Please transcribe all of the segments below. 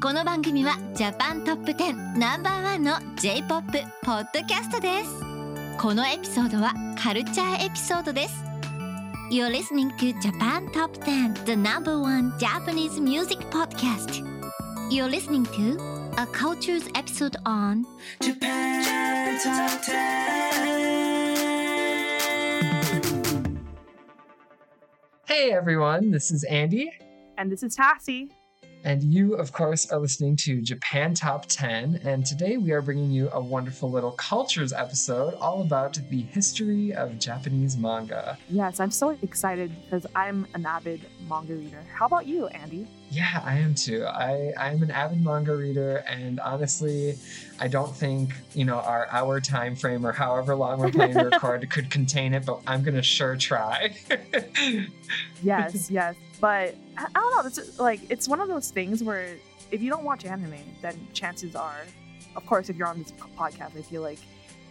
この番組はジャパントップ10ナンバーワンの J-POP ポッドキャストですこのエピソードはカルチャーエピソードです You're listening to Japan Top 10 the number one Japanese music podcast You're listening to a cultures episode on Japan Top 10. Hey everyone, this is Andy, And this is Tassie. and you, of course, are listening to Japan Top 10. And today we are bringing you a wonderful little cultures episode all about the history of Japanese manga. Yes, I'm so excited because I'm an avid manga reader. How about you, Andy? Yeah, I am too. I, I'm an avid manga reader, and honestly, I don't think, you know, our hour time frame or however long we're playing record could contain it, but I'm gonna sure try. Yes, yes. But I, I don't know. It's like it's one of those things where if you don't watch anime, then chances are, of course, if you're on this podcast, I feel like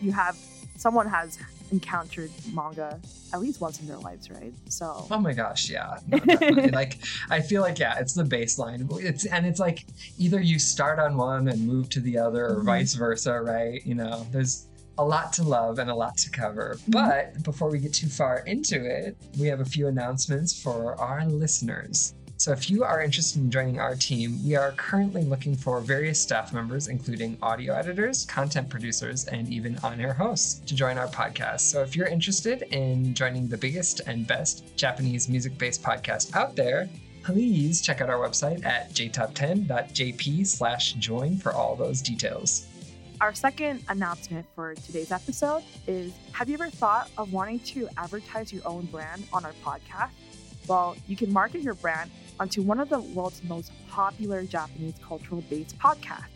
you have someone has encountered manga at least once in their lives, right? So Oh my gosh, yeah. No, like I feel like yeah, it's the baseline. It's and it's like either you start on one and move to the other or Mhm. vice versa, right? You know, there's a lot to love and a lot to cover. But before we get too far into it, we have a few announcements for our listeners. So, if you are interested in joining our team, we are currently looking for various staff members, including audio editors, content producers, and even on air hosts to join our podcast. So, if you're interested in joining the biggest and best Japanese music based podcast out there, please check out our website at jtop10.jp slash join for all those details. Our second announcement for today's episode is Have you ever thought of wanting to advertise your own brand on our podcast? Well, you can market your brand onto one of the world's most popular Japanese cultural based podcasts.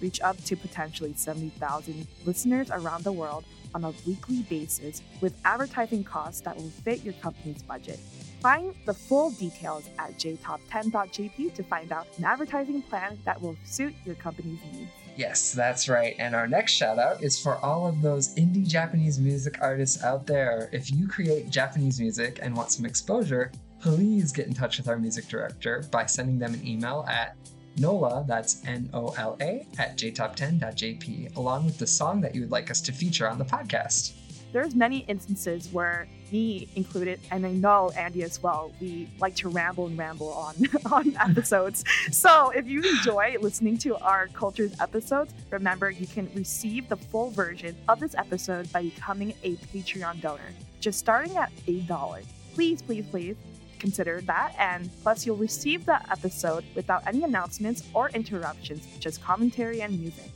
Reach up to potentially 70,000 listeners around the world on a weekly basis with advertising costs that will fit your company's budget. Find the full details at jtop10.jp to find out an advertising plan that will suit your company's needs. Yes, that's right. And our next shout out is for all of those indie Japanese music artists out there. If you create Japanese music and want some exposure, please get in touch with our music director by sending them an email at NOLA, that's N O L A, at jtop10.jp, along with the song that you would like us to feature on the podcast. there's many instances where me included and i know andy as well we like to ramble and ramble on on episodes. So if you enjoy listening to our cultures episodes remember you can receive the full version of this episode by becoming a patreon donor. Just starting at eight dollars. Please please please consider that and plus you'll receive the episode without any announcements or interruptions just commentary and music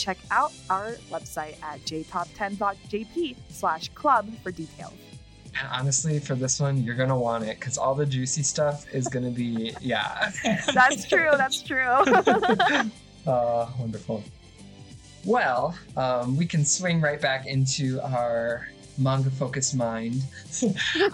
check out our website at jtop10.jp slash club for details. And honestly, for this one, you're going to want it because all the juicy stuff is going to be, yeah. That's true, that's true. uh, wonderful. Well, um, we can swing right back into our manga focused mind.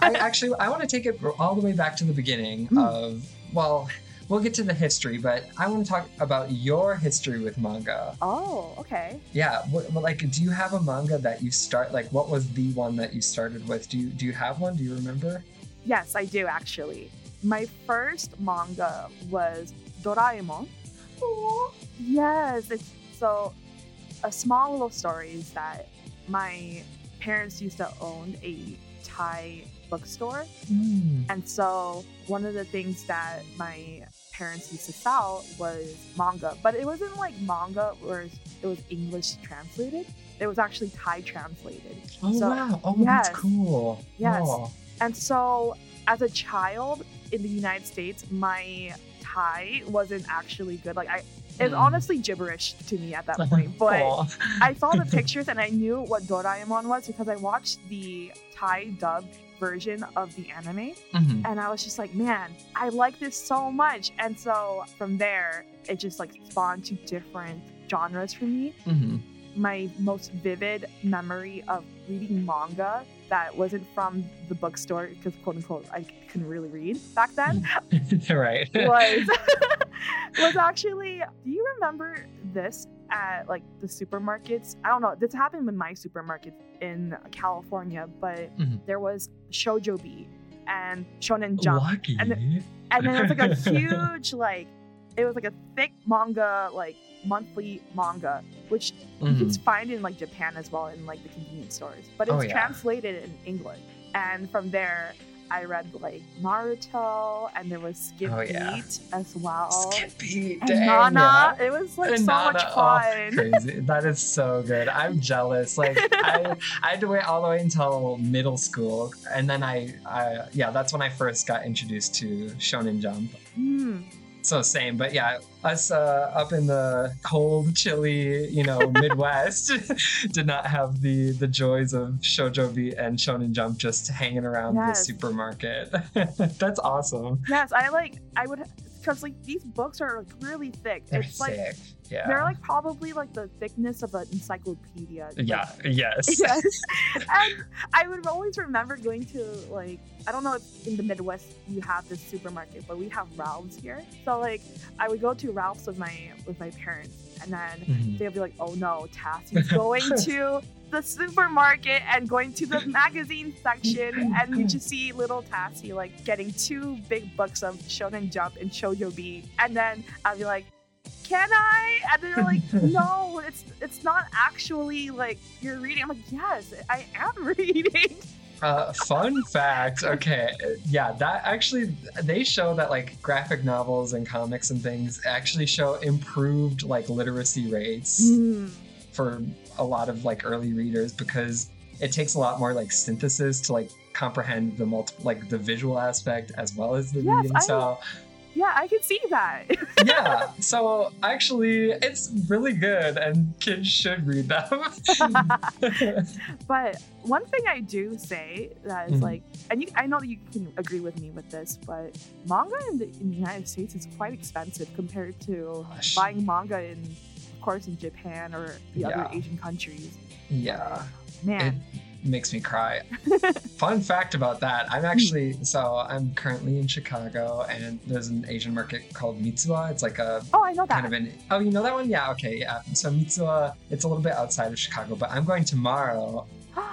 I actually I want to take it all the way back to the beginning Mm. of well, we'll get to the history, but I want to talk about your history with manga. oh, okay. Yeah, what, what, like do you have a manga that you start like what was the one that you started with? Do you do you have one? Do you remember? Yes, I do actually. My first manga was Doraemon. Oh, Yes, it's so a small little story is that my parents used to own a Thai bookstore Hmm. And so one of the things that my parents used to sell was manga, but it wasn't like manga where it was English translated. It was actually Thai translated. Oh So- wow! Oh, yes. that's cool. Yes. Oh. And so as a child in the United States, my Thai wasn't actually good. Like I it's Mm. honestly gibberish to me at that point. But I saw the pictures and I knew what Doraemon was because I watched the Thai dubbed version of the anime. Mhm. and I was just like, man, I like this so much. And so from there, it just like spawned to different genres for me. Mhm. My most vivid memory of reading manga that wasn't from the bookstore because quote unquote I couldn't really read back then right. was was actually do you remember this at like the supermarkets i don't know this happened with my supermarket in california but Mhm. there was shoujo b and shonen jump Lucky. and and then it was like a huge like it was like a thick manga, like monthly manga, which you Mhm. can find in like Japan as well in like the convenience stores. But it's Oh, yeah. translated in English. And from there, I read like Naruto, and there was Skip Oh, yeah. Beat as well. Skippy, and dang, Nana. yeah. It was like And so much Nana, oh, fun. crazy. That is so good. I'm jealous. Like I, I had to wait all the way until middle school, and then I, I, yeah, that's when I first got introduced to Shonen Jump. Hmm. So same, but yeah, us uh, up in the cold, chilly, you know, Midwest did not have the the joys of Shoujo Beat and Shonen Jump just hanging around Yes. the supermarket. That's awesome. Yes, I like. I would because like these books are like really thick. They're it's like. Yeah. they're like probably like the thickness of an encyclopedia. Like, yeah. Yes. yes. and I would always remember going to like I don't know if in the Midwest you have this supermarket, but we have Ralph's here. So like I would go to Ralph's with my with my parents, and then Mhm. they'll be like, "Oh no, Tassie's going to the supermarket and going to the magazine section," and you just see little Tassie like getting two big books of Shonen Jump and Shoujo Beat, and then I'll be like. Can I? And they're like, no, it's it's not actually like you're reading. I'm like, yes, I am reading. Uh, fun fact. Okay, yeah, that actually they show that like graphic novels and comics and things actually show improved like literacy rates Mm. for a lot of like early readers because it takes a lot more like synthesis to like comprehend the multiple like the visual aspect as well as the Yes, reading. I- So Yeah, I can see that. yeah, so actually it's really good and kids should read them. but one thing I do say that is Mhm. like, and you, I know that you can agree with me with this, but manga in the, in the United States is quite expensive compared to Gosh. buying manga in, of course, in Japan or the other Asian countries. yeah. Man, makes me cry. Fun fact about that, I'm hmm. actually so I'm currently in Chicago and there's an Asian market called Mitsuwa. It's like a oh, I know that. kind of an oh you know that one? Yeah, okay, yeah. So Mitsuwa, it's a little bit outside of Chicago, but I'm going tomorrow.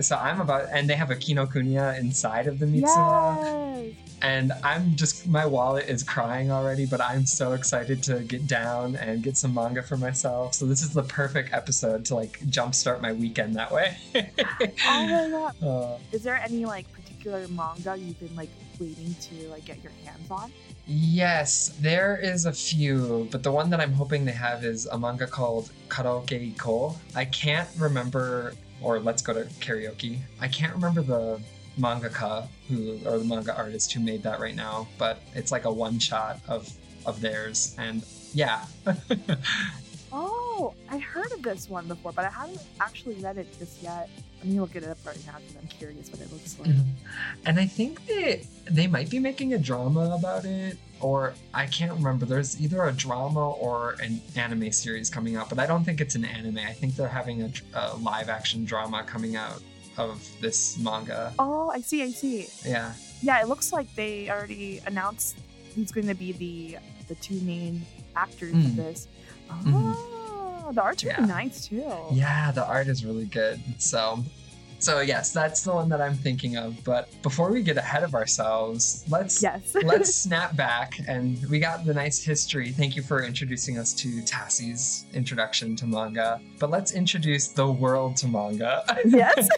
So I'm about and they have a Kinokuniya inside of the Mitsuwa. yes. And I'm just my wallet is crying already, but I'm so excited to get down and get some manga for myself. So this is the perfect episode to like jumpstart my weekend that way. Oh my god. Uh, Is there any like particular manga you've been like waiting to like get your hands on? Yes, there is a few, but the one that I'm hoping they have is a manga called Karaoke Iko. I can't remember, or Let's Go to Karaoke. I can't remember the mangaka who, or the manga artist who made that right now, but it's like a one shot of of theirs, and yeah, Oh, I heard of this one before, but I haven't actually read it just yet. Let me look it up right now because I'm curious what it looks like. Mm-hmm. and I think that they might be making a drama about it, or I can't remember. There's either a drama or an anime series coming out, but I don't think it's an anime. I think they're having a, a live action drama coming out of this manga. Oh, I see, I see. Yeah, Yeah, it looks like they already announced who's going to be the the two main actors of Mm. this. Oh, Mhm. the art's really Yeah. nice too. yeah, the art is really good. So, so yes, that's the one that I'm thinking of. But before we get ahead of ourselves, let's Yes. let's snap back and we got the nice history. Thank you for introducing us to Tassie's introduction to manga. But let's introduce the world to manga. yes.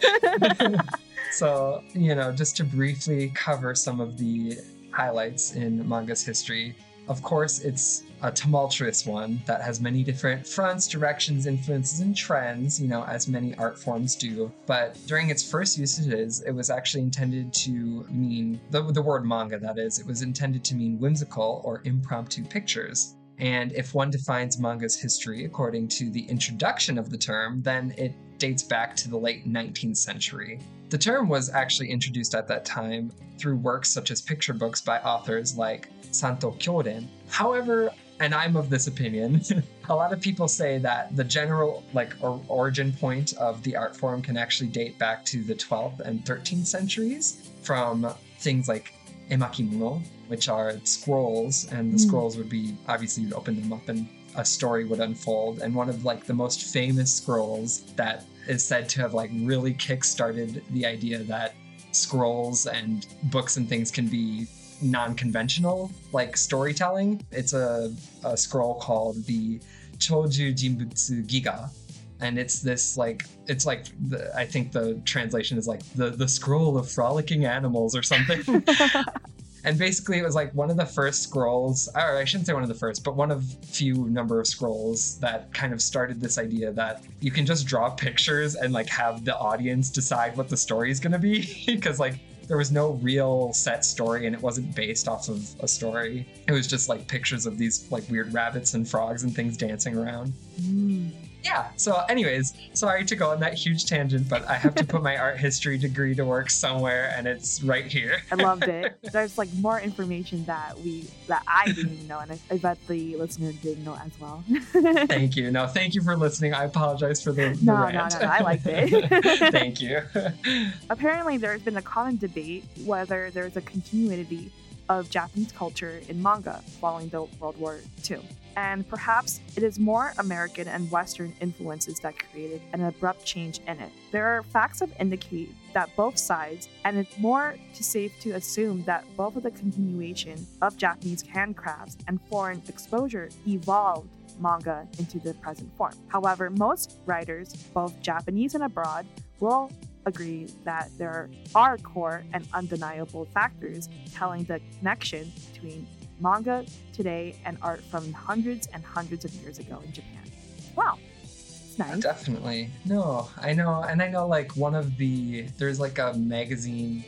so, you know, just to briefly cover some of the highlights in manga's history. Of course, it's a tumultuous one that has many different fronts, directions, influences, and trends, you know, as many art forms do. But during its first usages, it was actually intended to mean the, the word manga, that is, it was intended to mean whimsical or impromptu pictures. And if one defines manga's history according to the introduction of the term, then it dates back to the late 19th century. The term was actually introduced at that time through works such as picture books by authors like Santo Kyoden. However, and I'm of this opinion, a lot of people say that the general like or, origin point of the art form can actually date back to the 12th and 13th centuries from things like emakimono, which are scrolls, and the Mm. scrolls would be obviously you'd open them up and a story would unfold. And one of like the most famous scrolls that is said to have like really kick-started the idea that scrolls and books and things can be non-conventional like storytelling. It's a, a scroll called the Choju Jinbutsu Giga. And it's this like it's like the, I think the translation is like the the scroll of frolicking animals or something. and basically it was like one of the first scrolls or i shouldn't say one of the first but one of few number of scrolls that kind of started this idea that you can just draw pictures and like have the audience decide what the story is going to be because like there was no real set story and it wasn't based off of a story it was just like pictures of these like weird rabbits and frogs and things dancing around Mm. Yeah so anyways sorry to go on that huge tangent but i have to put my art history degree to work somewhere and it's right here I loved it. There's like more information that we that I didn't even know, and I, I bet the listener didn't know as well. Thank you. No, thank you for listening. I apologize for the, the No, no, rant. no, no, I liked it. thank you. Apparently, there's been a common debate whether there's a continuity of Japanese culture in manga following the World War II. And perhaps it is more American and Western influences that created an abrupt change in it. There are facts that indicate that both sides, and it's more to safe to assume that both of the continuation of Japanese handcrafts and foreign exposure evolved manga into the present form. However, most writers, both Japanese and abroad, will agree that there are core and undeniable factors telling the connection between manga today and art from hundreds and hundreds of years ago in Japan. Wow, it's nice. Definitely. No, I know. And I know like one of the, there's like a magazine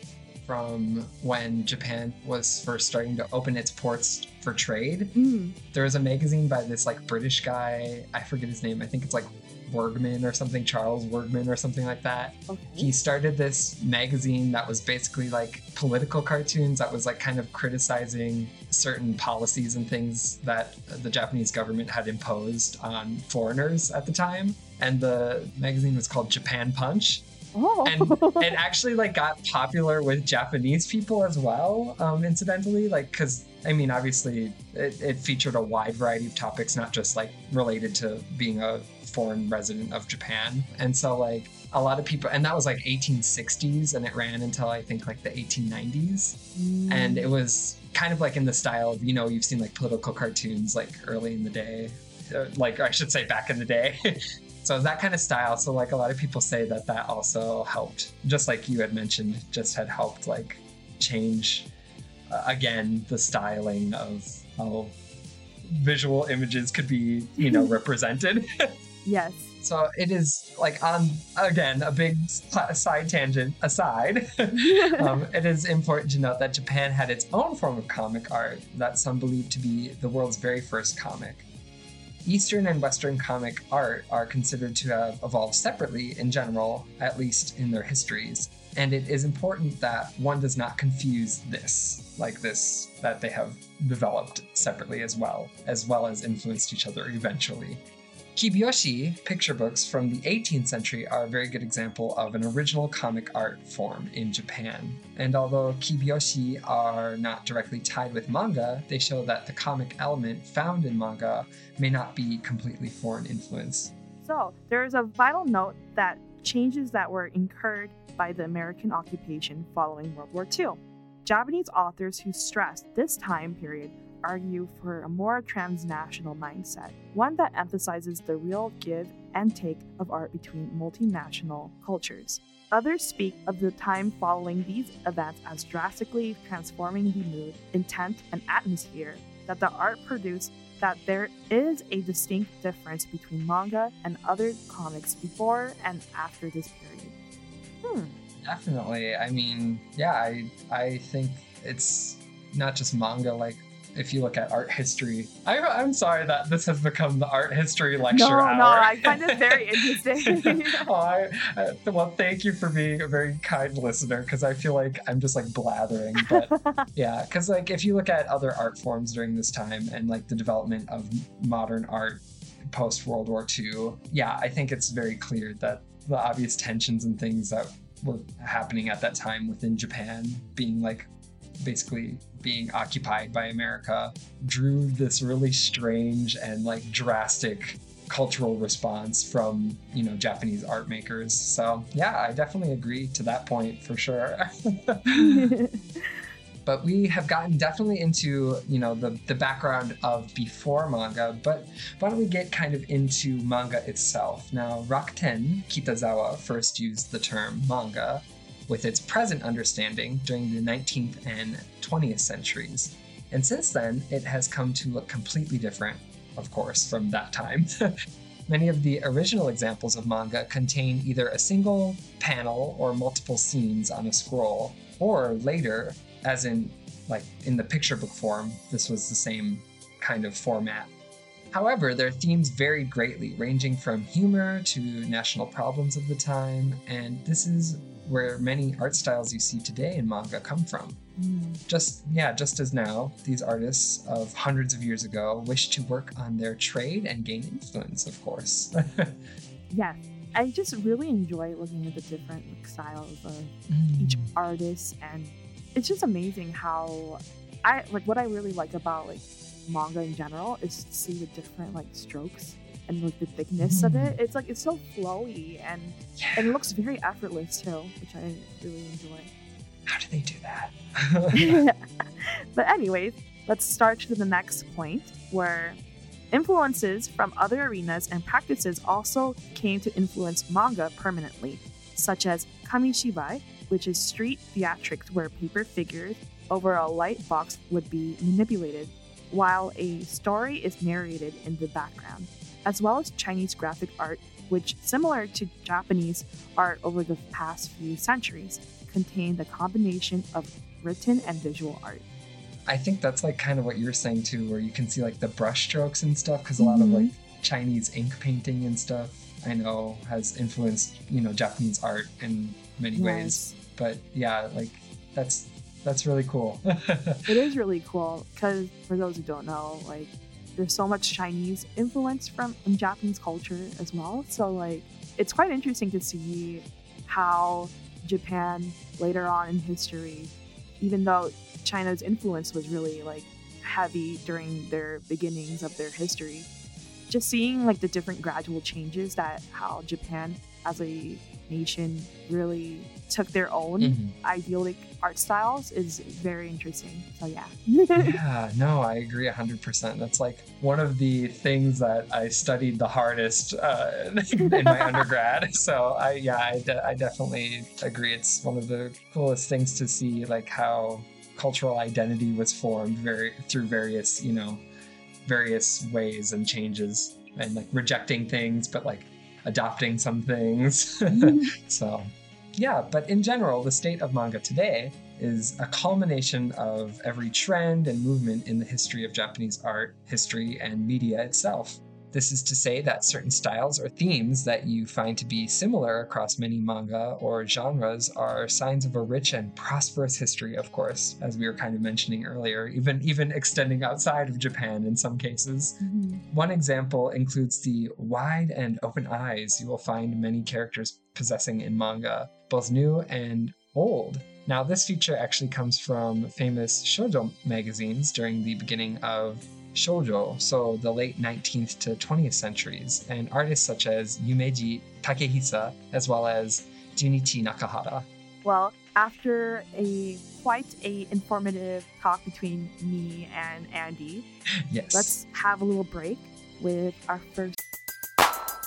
from when Japan was first starting to open its ports for trade. Mm, There was a magazine by this like British guy. I forget his name. I think it's like Wirgman or something, Charles Wirgman or something like that. okay. he started this magazine that was basically like political cartoons that was like kind of criticizing certain policies and things that the Japanese government had imposed on foreigners at the time. And the magazine was called Japan Punch. Oh, And it actually like got popular with Japanese people as well, um, incidentally, like because I mean, obviously, it, it featured a wide variety of topics, not just like related to being a foreign resident of Japan. And so, like, a lot of people, and that was like 1860s, and it ran until I think like the 1890s. Mm. And it was kind of like in the style of, you know, you've seen like political cartoons like early in the day, uh, like I should say back in the day. so that kind of style. So, like, a lot of people say that that also helped, just like you had mentioned, just had helped like change uh, again the styling of how visual images could be, you know, represented. yes. So it is like on again a big side tangent aside. um, it is important to note that Japan had its own form of comic art that some believe to be the world's very first comic. Eastern and Western comic art are considered to have evolved separately in general, at least in their histories. And it is important that one does not confuse this, like this, that they have developed separately as well, as well as influenced each other eventually. Kibyoushi picture books from the 18th century are a very good example of an original comic art form in Japan. And although kibyoushi are not directly tied with manga, they show that the comic element found in manga may not be completely foreign influence. So there is a vital note that changes that were incurred by the American occupation following World War II. Japanese authors who stressed this time period argue for a more transnational mindset, one that emphasizes the real give and take of art between multinational cultures. Others speak of the time following these events as drastically transforming the mood, intent, and atmosphere that the art produced that there is a distinct difference between manga and other comics before and after this period. Hmm. Definitely. I mean, yeah, I I think it's not just manga. Like, if you look at art history, I, I'm sorry that this has become the art history lecture no, hour. no, I find this very interesting. oh, I, well, thank you for being a very kind listener because I feel like I'm just like blathering. But yeah, because like if you look at other art forms during this time and like the development of modern art post World War II, yeah, I think it's very clear that the obvious tensions and things that were happening at that time within Japan being like basically being occupied by America drew this really strange and like drastic cultural response from you know Japanese art makers. So yeah, I definitely agree to that point for sure. But we have gotten definitely into, you know, the, the background of before manga, but why don't we get kind of into manga itself? Now, Rakuten Kitazawa first used the term manga with its present understanding during the 19th and 20th centuries. And since then, it has come to look completely different, of course, from that time. Many of the original examples of manga contain either a single panel or multiple scenes on a scroll, or later, as in like in the picture book form, this was the same kind of format. However, their themes varied greatly, ranging from humor to national problems of the time, and this is where many art styles you see today in manga come from. Just yeah, just as now, these artists of hundreds of years ago wish to work on their trade and gain influence, of course. Yeah, I just really enjoy looking at the different like, styles of each Mm. artist, and it's just amazing how I like what I really like about like manga in general is to see the different like strokes and like the thickness of mm. it. It's like it's so flowy and and it looks very effortless too, which I really enjoy. How do they do that? but anyways, let's start to the next point where influences from other arenas and practices also came to influence manga permanently, such as kamishibai, which is street theatrics where paper figures over a light box would be manipulated, while a story is narrated in the background, as well as Chinese graphic art, which, similar to Japanese art over the past few centuries, contained a combination of written and visual art. I think that's like kind of what you're saying too, where you can see like the brush strokes and stuff, because a lot of Mhm. like Chinese ink painting and stuff, I know has influenced you know Japanese art in many ways. But yeah, like that's that's really cool. It is really cool because for those who don't know, like there's so much Chinese influence from in Japanese culture as well. So like it's quite interesting to see how Japan later on in history, even though China's influence was really like heavy during their beginnings of their history, just seeing like the different gradual changes that how Japan as a nation really took their own Mhm. idyllic art styles is very interesting. So yeah. yeah, no, I agree 100%. That's like one of the things that I studied the hardest uh, in my undergrad. So I, yeah, I, de- I definitely agree. It's one of the coolest things to see, like how cultural identity was formed very through various, you know, various ways and changes, and like rejecting things, but like adopting some things. Mm-hmm. So, yeah, but in general, the state of manga today is a culmination of every trend and movement in the history of Japanese art, history, and media itself. This is to say that certain styles or themes that you find to be similar across many manga or genres are signs of a rich and prosperous history, of course, as we were kind of mentioning earlier, even even extending outside of Japan in some cases. Mm-hmm. One example includes the wide and open eyes you will find many characters possessing in manga, both new and old. Now, this feature actually comes from famous shoujo magazines during the beginning of shoujo, so the late 19th to 20th centuries, and artists such as Yumeji Takehisa, as well as Junichi Nakahara. Well, after a quite a informative talk between me and Andy, Yes. let's have a little break with our first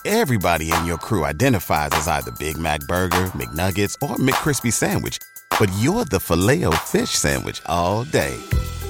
Everybody in your crew identifies as either Big Mac Burger, McNuggets, or McCrispy Sandwich. But you're the Filet-O-Fish Sandwich all day.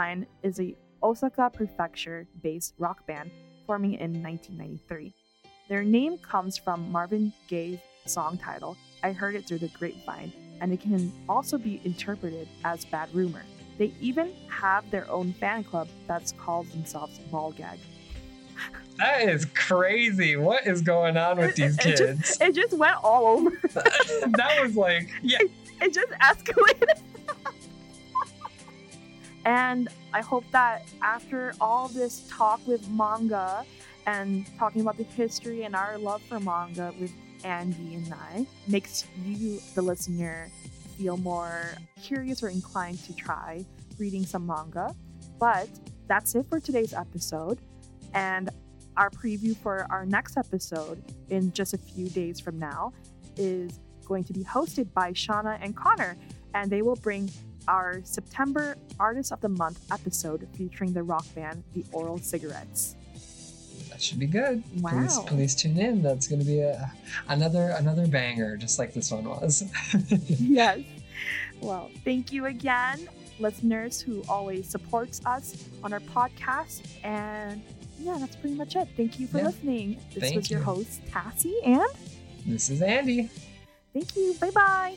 Grapevine is a Osaka prefecture-based rock band forming in 1993. Their name comes from Marvin Gaye's song title, I Heard It Through the Grapevine, and it can also be interpreted as Bad Rumor. They even have their own fan club that's called themselves Gag. That is crazy. What is going on with these It- it kids? just, it just went all over. that was like, yeah, it just escalated. And I hope that after all this talk with manga and talking about the history and our love for manga with Andy and I makes you, the listener, feel more curious or inclined to try reading some manga. But that's it for today's episode. And our preview for our next episode in just a few days from now is going to be hosted by Shauna and Connor, and they will bring our September Artist of the Month episode featuring the rock band The Oral Cigarettes. that should be good. Wow. Please, please tune in. That's going to be a, another another banger, just like this one was. yes. Well, thank you again, listeners who always supports us on our podcast. And yeah, that's pretty much it. Thank you for Yeah. listening. This Thank was your you. host, Tassie, and this is Andy. thank you. Bye bye.